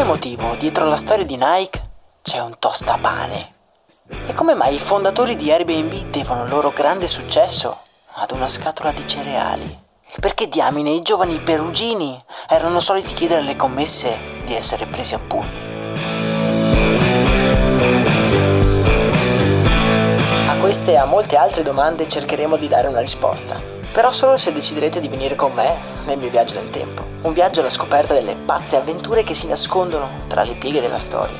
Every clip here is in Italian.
Quale motivo dietro la storia di Nike c'è un tostapane? E come mai i fondatori di Airbnb devono il loro grande successo ad una scatola di cereali? E perché diamine i giovani perugini erano soliti chiedere alle commesse di essere presi a pugni? Queste e a molte altre domande cercheremo di dare una risposta, però solo se deciderete di venire con me nel mio viaggio nel tempo. Un viaggio alla scoperta delle pazze avventure che si nascondono tra le pieghe della storia.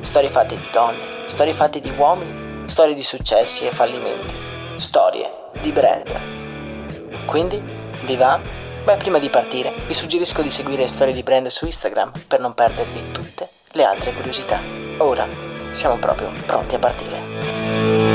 Storie fatte di donne, storie fatte di uomini, storie di successi e fallimenti, storie di brand. Quindi, vi va? Beh, prima di partire, vi suggerisco di seguire Storie di Brand su Instagram per non perdervi tutte le altre curiosità. Ora siamo proprio pronti a partire.